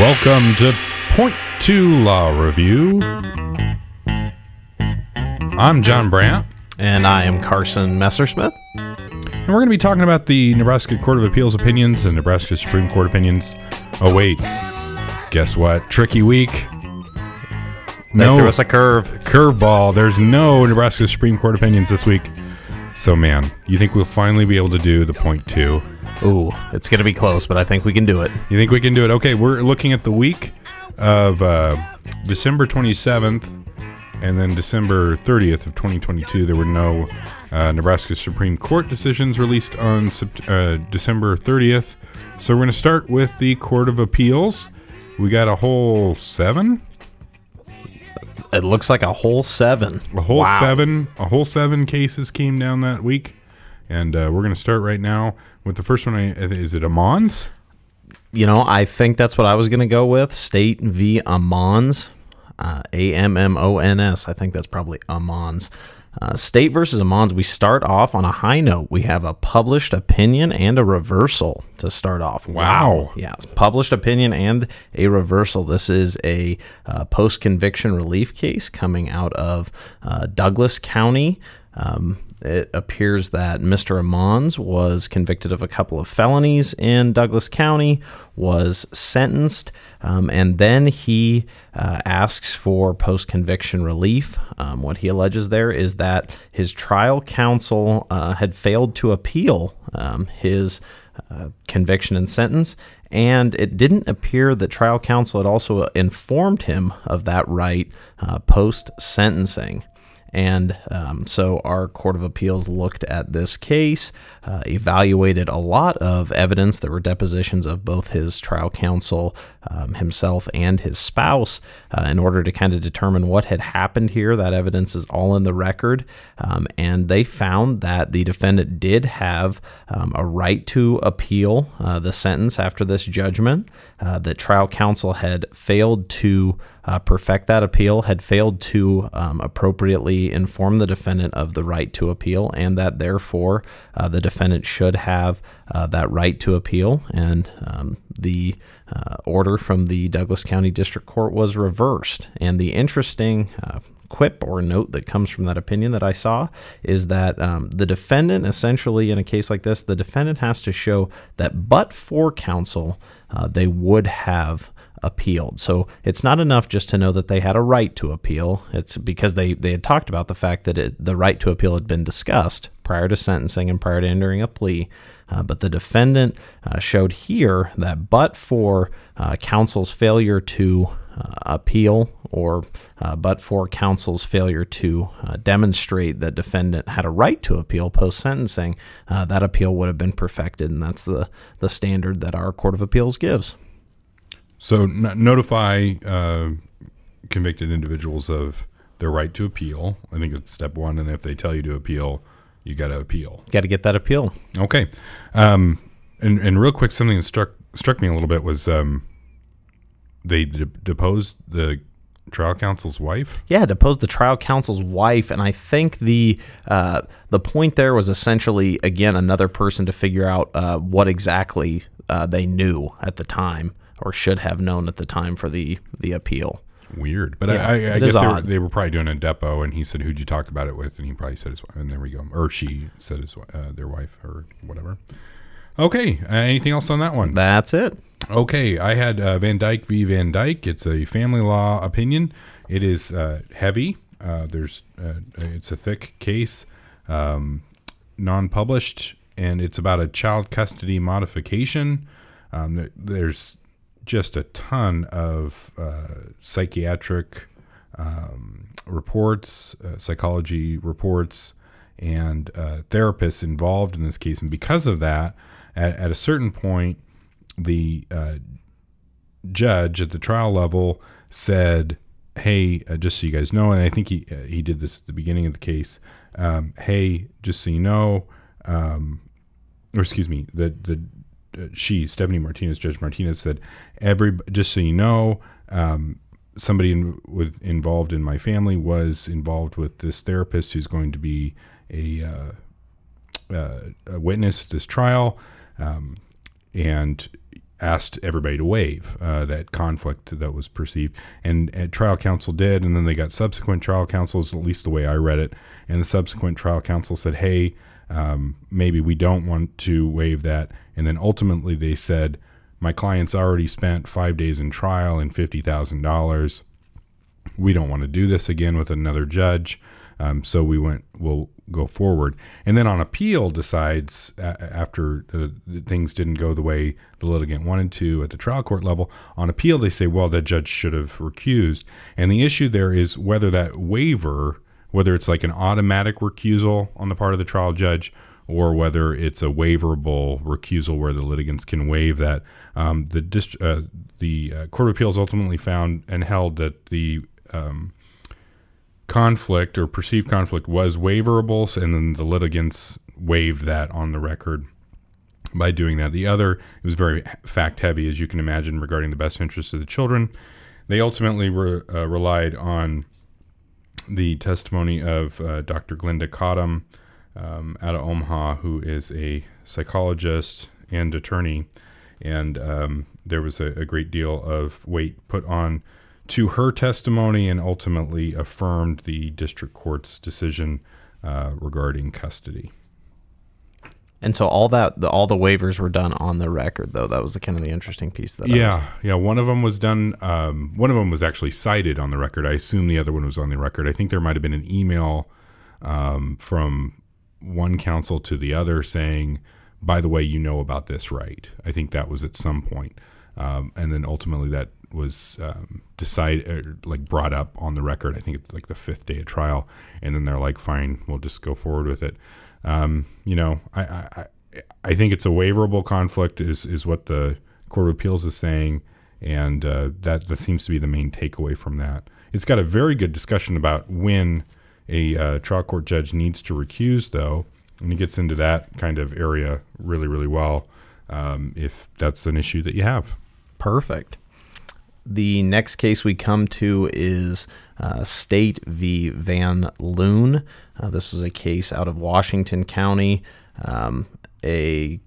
Welcome to Point Two Law Review. I'm John Brandt, And I am Carson Messersmith. and we're going to be talking about the Nebraska Court of Appeals opinions and Nebraska Supreme Court opinions. Oh, wait. Guess what? Tricky week. They threw us a curve. curveball. There's no Nebraska Supreme Court opinions this week. So, man, you think we'll finally be able to do the point two? Ooh, it's going to be close, but I think we can do it. You think we can do it? Okay, we're looking at the week of uh, December 27th and then December 30th of 2022. There were no uh, Nebraska Supreme Court decisions released on Sept- uh, December 30th. So we're going to start with the Court of Appeals. We got a whole seven, It looks like a whole seven. a whole Wow. seven, a whole seven cases came down that week, and uh, we're going to start right now with the first one. I- Is it Amons? You know, I think that's what I was going to go with. State v. Ammons. Uh, A M M O N S. I think that's probably Ammons. Uh, State versus Ammons. We start off on a high note. We have a published opinion and a reversal to start off. Wow. Yeah, published opinion and a reversal. This is a uh, post conviction relief case coming out of uh, Douglas County. Um, it appears that Mr. Ammons was convicted of a couple of felonies in Douglas County, was sentenced, um, and then he uh, asks for post conviction relief. Um, what he alleges there is that his trial counsel uh, had failed to appeal um, his uh, conviction and sentence, and it didn't appear that trial counsel had also informed him of that right uh, post sentencing. And um, so our Court of Appeals looked at this case, uh, evaluated a lot of evidence. There were depositions of both his trial counsel um, himself and his spouse uh, in order to kind of determine what had happened here. That evidence is all in the record. Um, and they found that the defendant did have um, a right to appeal uh, the sentence after this judgment, uh, that trial counsel had failed to uh, perfect that appeal, had failed to um, appropriately inform the defendant of the right to appeal, and that therefore uh, the defendant should have uh, that right to appeal. And um, the uh, order from the Douglas County District Court was reversed. And the interesting uh, quip or note that comes from that opinion that I saw is that um, the defendant, essentially, in a case like this, the defendant has to show that but for counsel, uh, they would have appealed. So it's not enough just to know that they had a right to appeal. It's because they, they had talked about the fact that it, the right to appeal had been discussed prior to sentencing and prior to entering a plea. Uh, but the defendant uh, showed here that but for uh, counsel's failure to uh, appeal or uh, but for counsel's failure to uh, demonstrate that defendant had a right to appeal post sentencing, that appeal would have been perfected, and that's the the standard that our court of appeals gives. So n- notify convicted individuals of their right to appeal. I think it's step one, and if they tell you to appeal, you got to appeal. Got to get that appeal. Okay. Um, and and real quick, something that struck struck me a little bit was um, they de- deposed the trial counsel's wife. Yeah, deposed the trial counsel's wife, and I think the uh, the point there was essentially again another person to figure out uh, what exactly uh, they knew at the time or should have known at the time for the the appeal. Weird, but Yeah, I, I, I guess they were, they were probably doing a depot, and he said, "Who'd you talk about it with?" And he probably said his wife, and there we go, or she said his uh, their wife or whatever. Okay, uh, anything else on that one? That's it. Okay, I had uh, Van Dyke v. Van Dyke. It's a family law opinion. It is uh, heavy. Uh, there's uh, it's a thick case, um, non-published, and it's about a child custody modification. Um, there's just a ton of uh, psychiatric um, reports, uh, psychology reports, and uh, therapists involved in this case. And because of that, at, at a certain point, the uh, judge at the trial level said, "Hey, uh, just so you guys know," and I think he uh, he did this at the beginning of the case. Um, hey, just so you know, um, or excuse me, the the she Stephanie Martinez, Judge Martinez said, "Every just so you know." Um, somebody in, with involved in my family was involved with this therapist who's going to be a, uh, uh, a witness at this trial, um, and asked everybody to waive uh, that conflict that was perceived. And uh, trial counsel did, and then they got subsequent trial counsels, at least the way I read it. And the subsequent trial counsel said, hey, um, maybe we don't want to waive that. And then ultimately they said, my client's already spent five days in trial and $50,000. We don't want to do this again with another judge. Um, so we went, we'll go forward. And then on appeal, decides uh, after uh, things didn't go the way the litigant wanted to at the trial court level, on appeal, they say, well, the judge should have recused. And the issue there is whether that waiver, whether it's like an automatic recusal on the part of the trial judge or whether it's a waiverable recusal where the litigants can waive that. Um, the dist- uh, the uh, Court of Appeals ultimately found and held that the um, conflict or perceived conflict was waiverable, and then the litigants waived that on the record by doing that. The other, it was very fact heavy, as you can imagine, regarding the best interests of the children. They ultimately re- uh, relied on the testimony of uh, Dr. Glenda Cottam um, out of Omaha, who is a psychologist and attorney. And um, there was a, a great deal of weight put on to her testimony and ultimately affirmed the district court's decision uh, regarding custody. And so all that, the, all the waivers were done on the record, though. That was the kind of the interesting piece. That yeah, yeah. One of them was done. Um, one of them was actually cited on the record. I assume the other one was on the record. I think there might have been an email um, from one counsel to the other saying, "By the way, you know about this, right?" I think that was at some point. Um, and then ultimately that was um, decided, er, like brought up on the record. I think it's like the fifth day of trial, and then they're like, "Fine, we'll just go forward with it." Um, you know, I, I I think it's a waiverable conflict, is is what the Court of Appeals is saying, and uh, that that seems to be the main takeaway from that. It's got a very good discussion about when a uh, trial court judge needs to recuse, though, and he gets into that kind of area really, really well. Um, if that's an issue that you have. Perfect. The next case we come to is uh, State v. Van Loon. Uh, this is a case out of Washington County. Um, a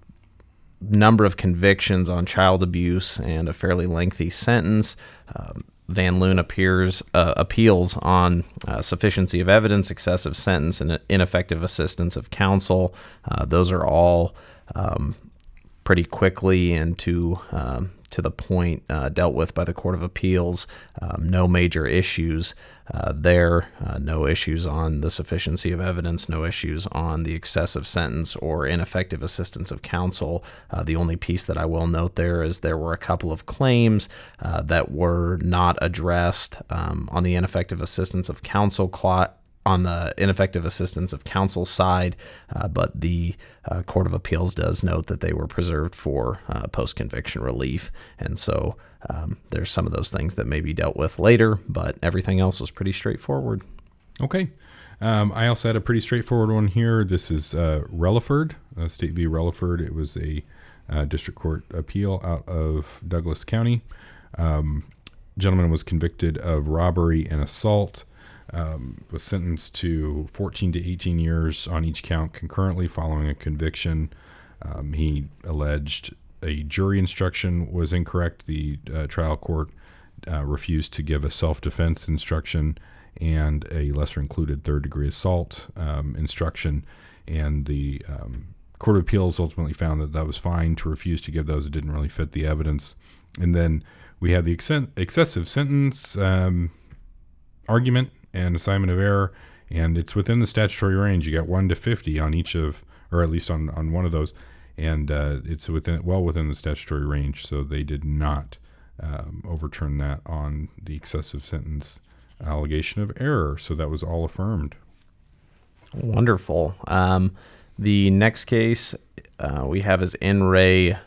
number of convictions on child abuse and a fairly lengthy sentence. Um, Van Loon appears uh, appeals on uh, sufficiency of evidence, excessive sentence, and ineffective assistance of counsel. Uh, those are all um, pretty quickly and to um, to the point uh, dealt with by the Court of Appeals. Um, no major issues uh, there, uh, no issues on the sufficiency of evidence, no issues on the excessive sentence or ineffective assistance of counsel. Uh, the only piece that I will note there is there were a couple of claims uh, that were not addressed um, on the ineffective assistance of counsel on the ineffective assistance of counsel side, uh, but the uh, Court of Appeals does note that they were preserved for uh, post conviction relief. And so um, there's some of those things that may be dealt with later, but everything else was pretty straightforward. Okay. Um, I also had a pretty straightforward one here. This is uh, Reliford, uh, State v. Reliford. It was a uh, district court appeal out of Douglas County. Um, gentleman was convicted of robbery and assault um, was sentenced to 14 to 18 years on each count concurrently following a conviction. Um, he alleged a jury instruction was incorrect. The uh, trial court uh, refused to give a self defense instruction and a lesser included third degree assault um, instruction. And the um, Court of Appeals ultimately found that that was fine to refuse to give those. It didn't really fit the evidence. And then we have the ex- excessive sentence um, argument and assignment of error, and it's within the statutory range. You got one to fifty on each of, or at least on on one of those, and uh, it's within well within the statutory range. So they did not um, overturn that on the excessive sentence allegation of error. So that was all affirmed. Wonderful. Um, the next case uh, we have is In re uh,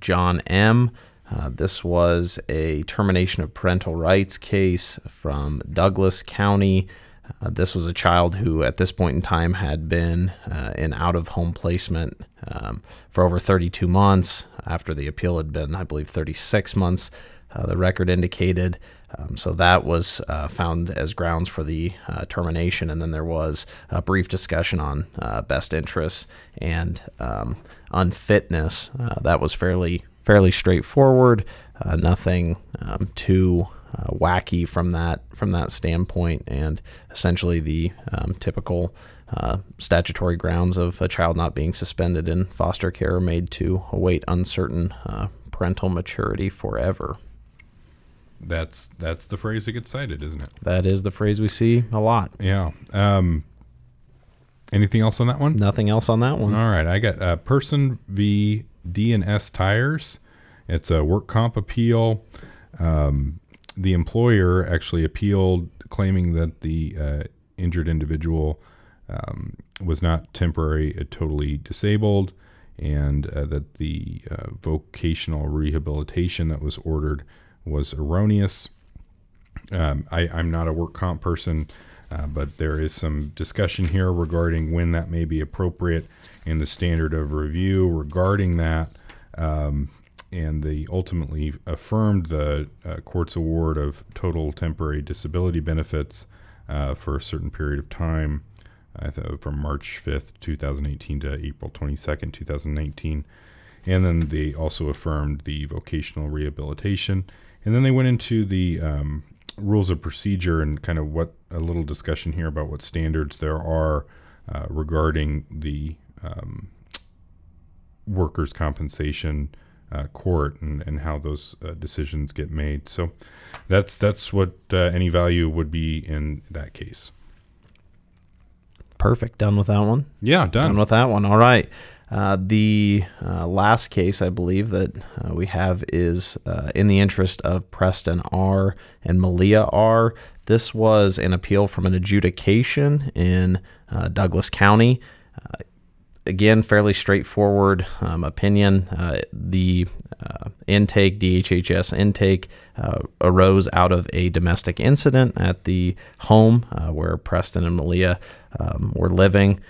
John M. Uh, this was a termination of parental rights case from Douglas County. Uh, this was a child who, at this point in time, had been uh, in out of home placement um, for over 32 months. After the appeal had been, I believe, 36 months, uh, the record indicated. Um, so that was uh, found as grounds for the termination. And then there was a brief discussion on best interests and um, unfitness. that was fairly fairly straightforward. Uh, nothing um, too uh, wacky from that from that standpoint, and essentially the um, typical uh, statutory grounds of a child not being suspended in foster care are made to await uncertain uh, parental maturity forever. That's that's the phrase that gets cited, isn't it? That is the phrase we see a lot. Yeah. Um, anything else on that one? Nothing else on that one. All right, I got uh, Persson v. D&S Tires. It's a work comp appeal. Um, the employer actually appealed, claiming that the uh, injured individual um, was not temporary, uh, totally disabled, and uh, that the uh, vocational rehabilitation that was ordered was erroneous. Um, I, I'm not a work comp person, uh, but there is some discussion here regarding when that may be appropriate and the standard of review regarding that. Um, and they ultimately affirmed the uh, court's award of total temporary disability benefits uh, for a certain period of time, uh, from March 5th, 2018 to April 22nd, 2019. And then they also affirmed the vocational rehabilitation. And then they went into the um, rules of procedure and kind of what a little discussion here about what standards there are uh, regarding the um, workers' compensation uh, court and, and how those uh, decisions get made. So that's that's what uh, any value would be in that case. Perfect. Done with that one. Yeah, done. Done with that one. All right. Uh, the uh, last case I believe that uh, we have is uh, in the interest of Preston R. and Maliyah R. This was an appeal from an adjudication in uh, Douglas County. Uh, again, fairly straightforward um, opinion. the intake, DHHS intake, arose out of a domestic incident at the home where Preston and Maliyah um, were living.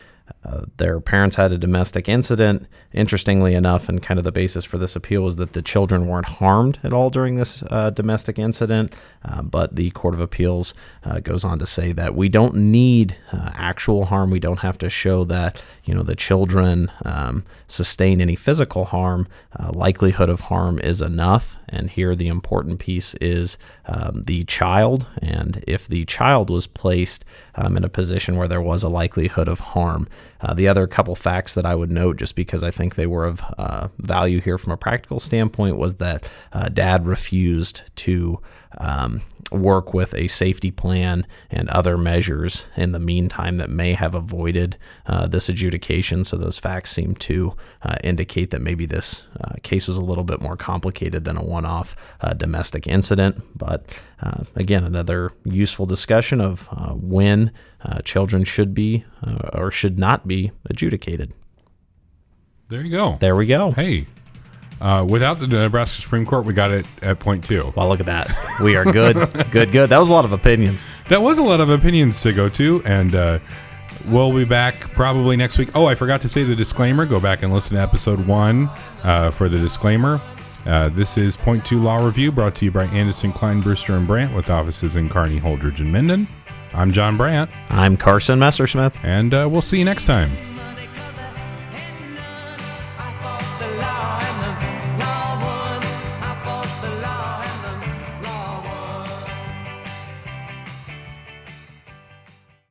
Uh, their parents had a domestic incident. Interestingly enough, and kind of the basis for this appeal was that the children weren't harmed at all during this uh, domestic incident. Uh, but the Court of Appeals uh, goes on to say that we don't need uh, actual harm. We don't have to show that you know the children um, sustain any physical harm. likelihood of harm is enough. And here the important piece is um, the child. And if the child was placed um, in a position where there was a likelihood of harm, uh, the other couple facts that I would note, just because I think they were of uh, value here from a practical standpoint, was that uh, dad refused to um, work with a safety plan and other measures in the meantime that may have avoided uh, this adjudication. So those facts seem to uh, indicate that maybe this uh, case was a little bit more complicated than a one-off uh, domestic incident. But uh, again, another useful discussion of uh, when children should be or should not be adjudicated. There you go. There we go. Hey, uh, without the Nebraska Supreme Court, we got it at point two. Well, look at that. We are good, good, good. That was a lot of opinions. That was a lot of opinions to go to, and uh, we'll be back probably next week. Oh, I forgot to say the disclaimer. Go back and listen to episode one uh, for the disclaimer. Uh, this is Point Two Law Review, brought to you by Anderson, Klein, Brewster, and Brandt, with offices in Kearney, Holdrege, and Minden. I'm John Brandt. I'm Carson Messersmith. And uh, we'll see you next time.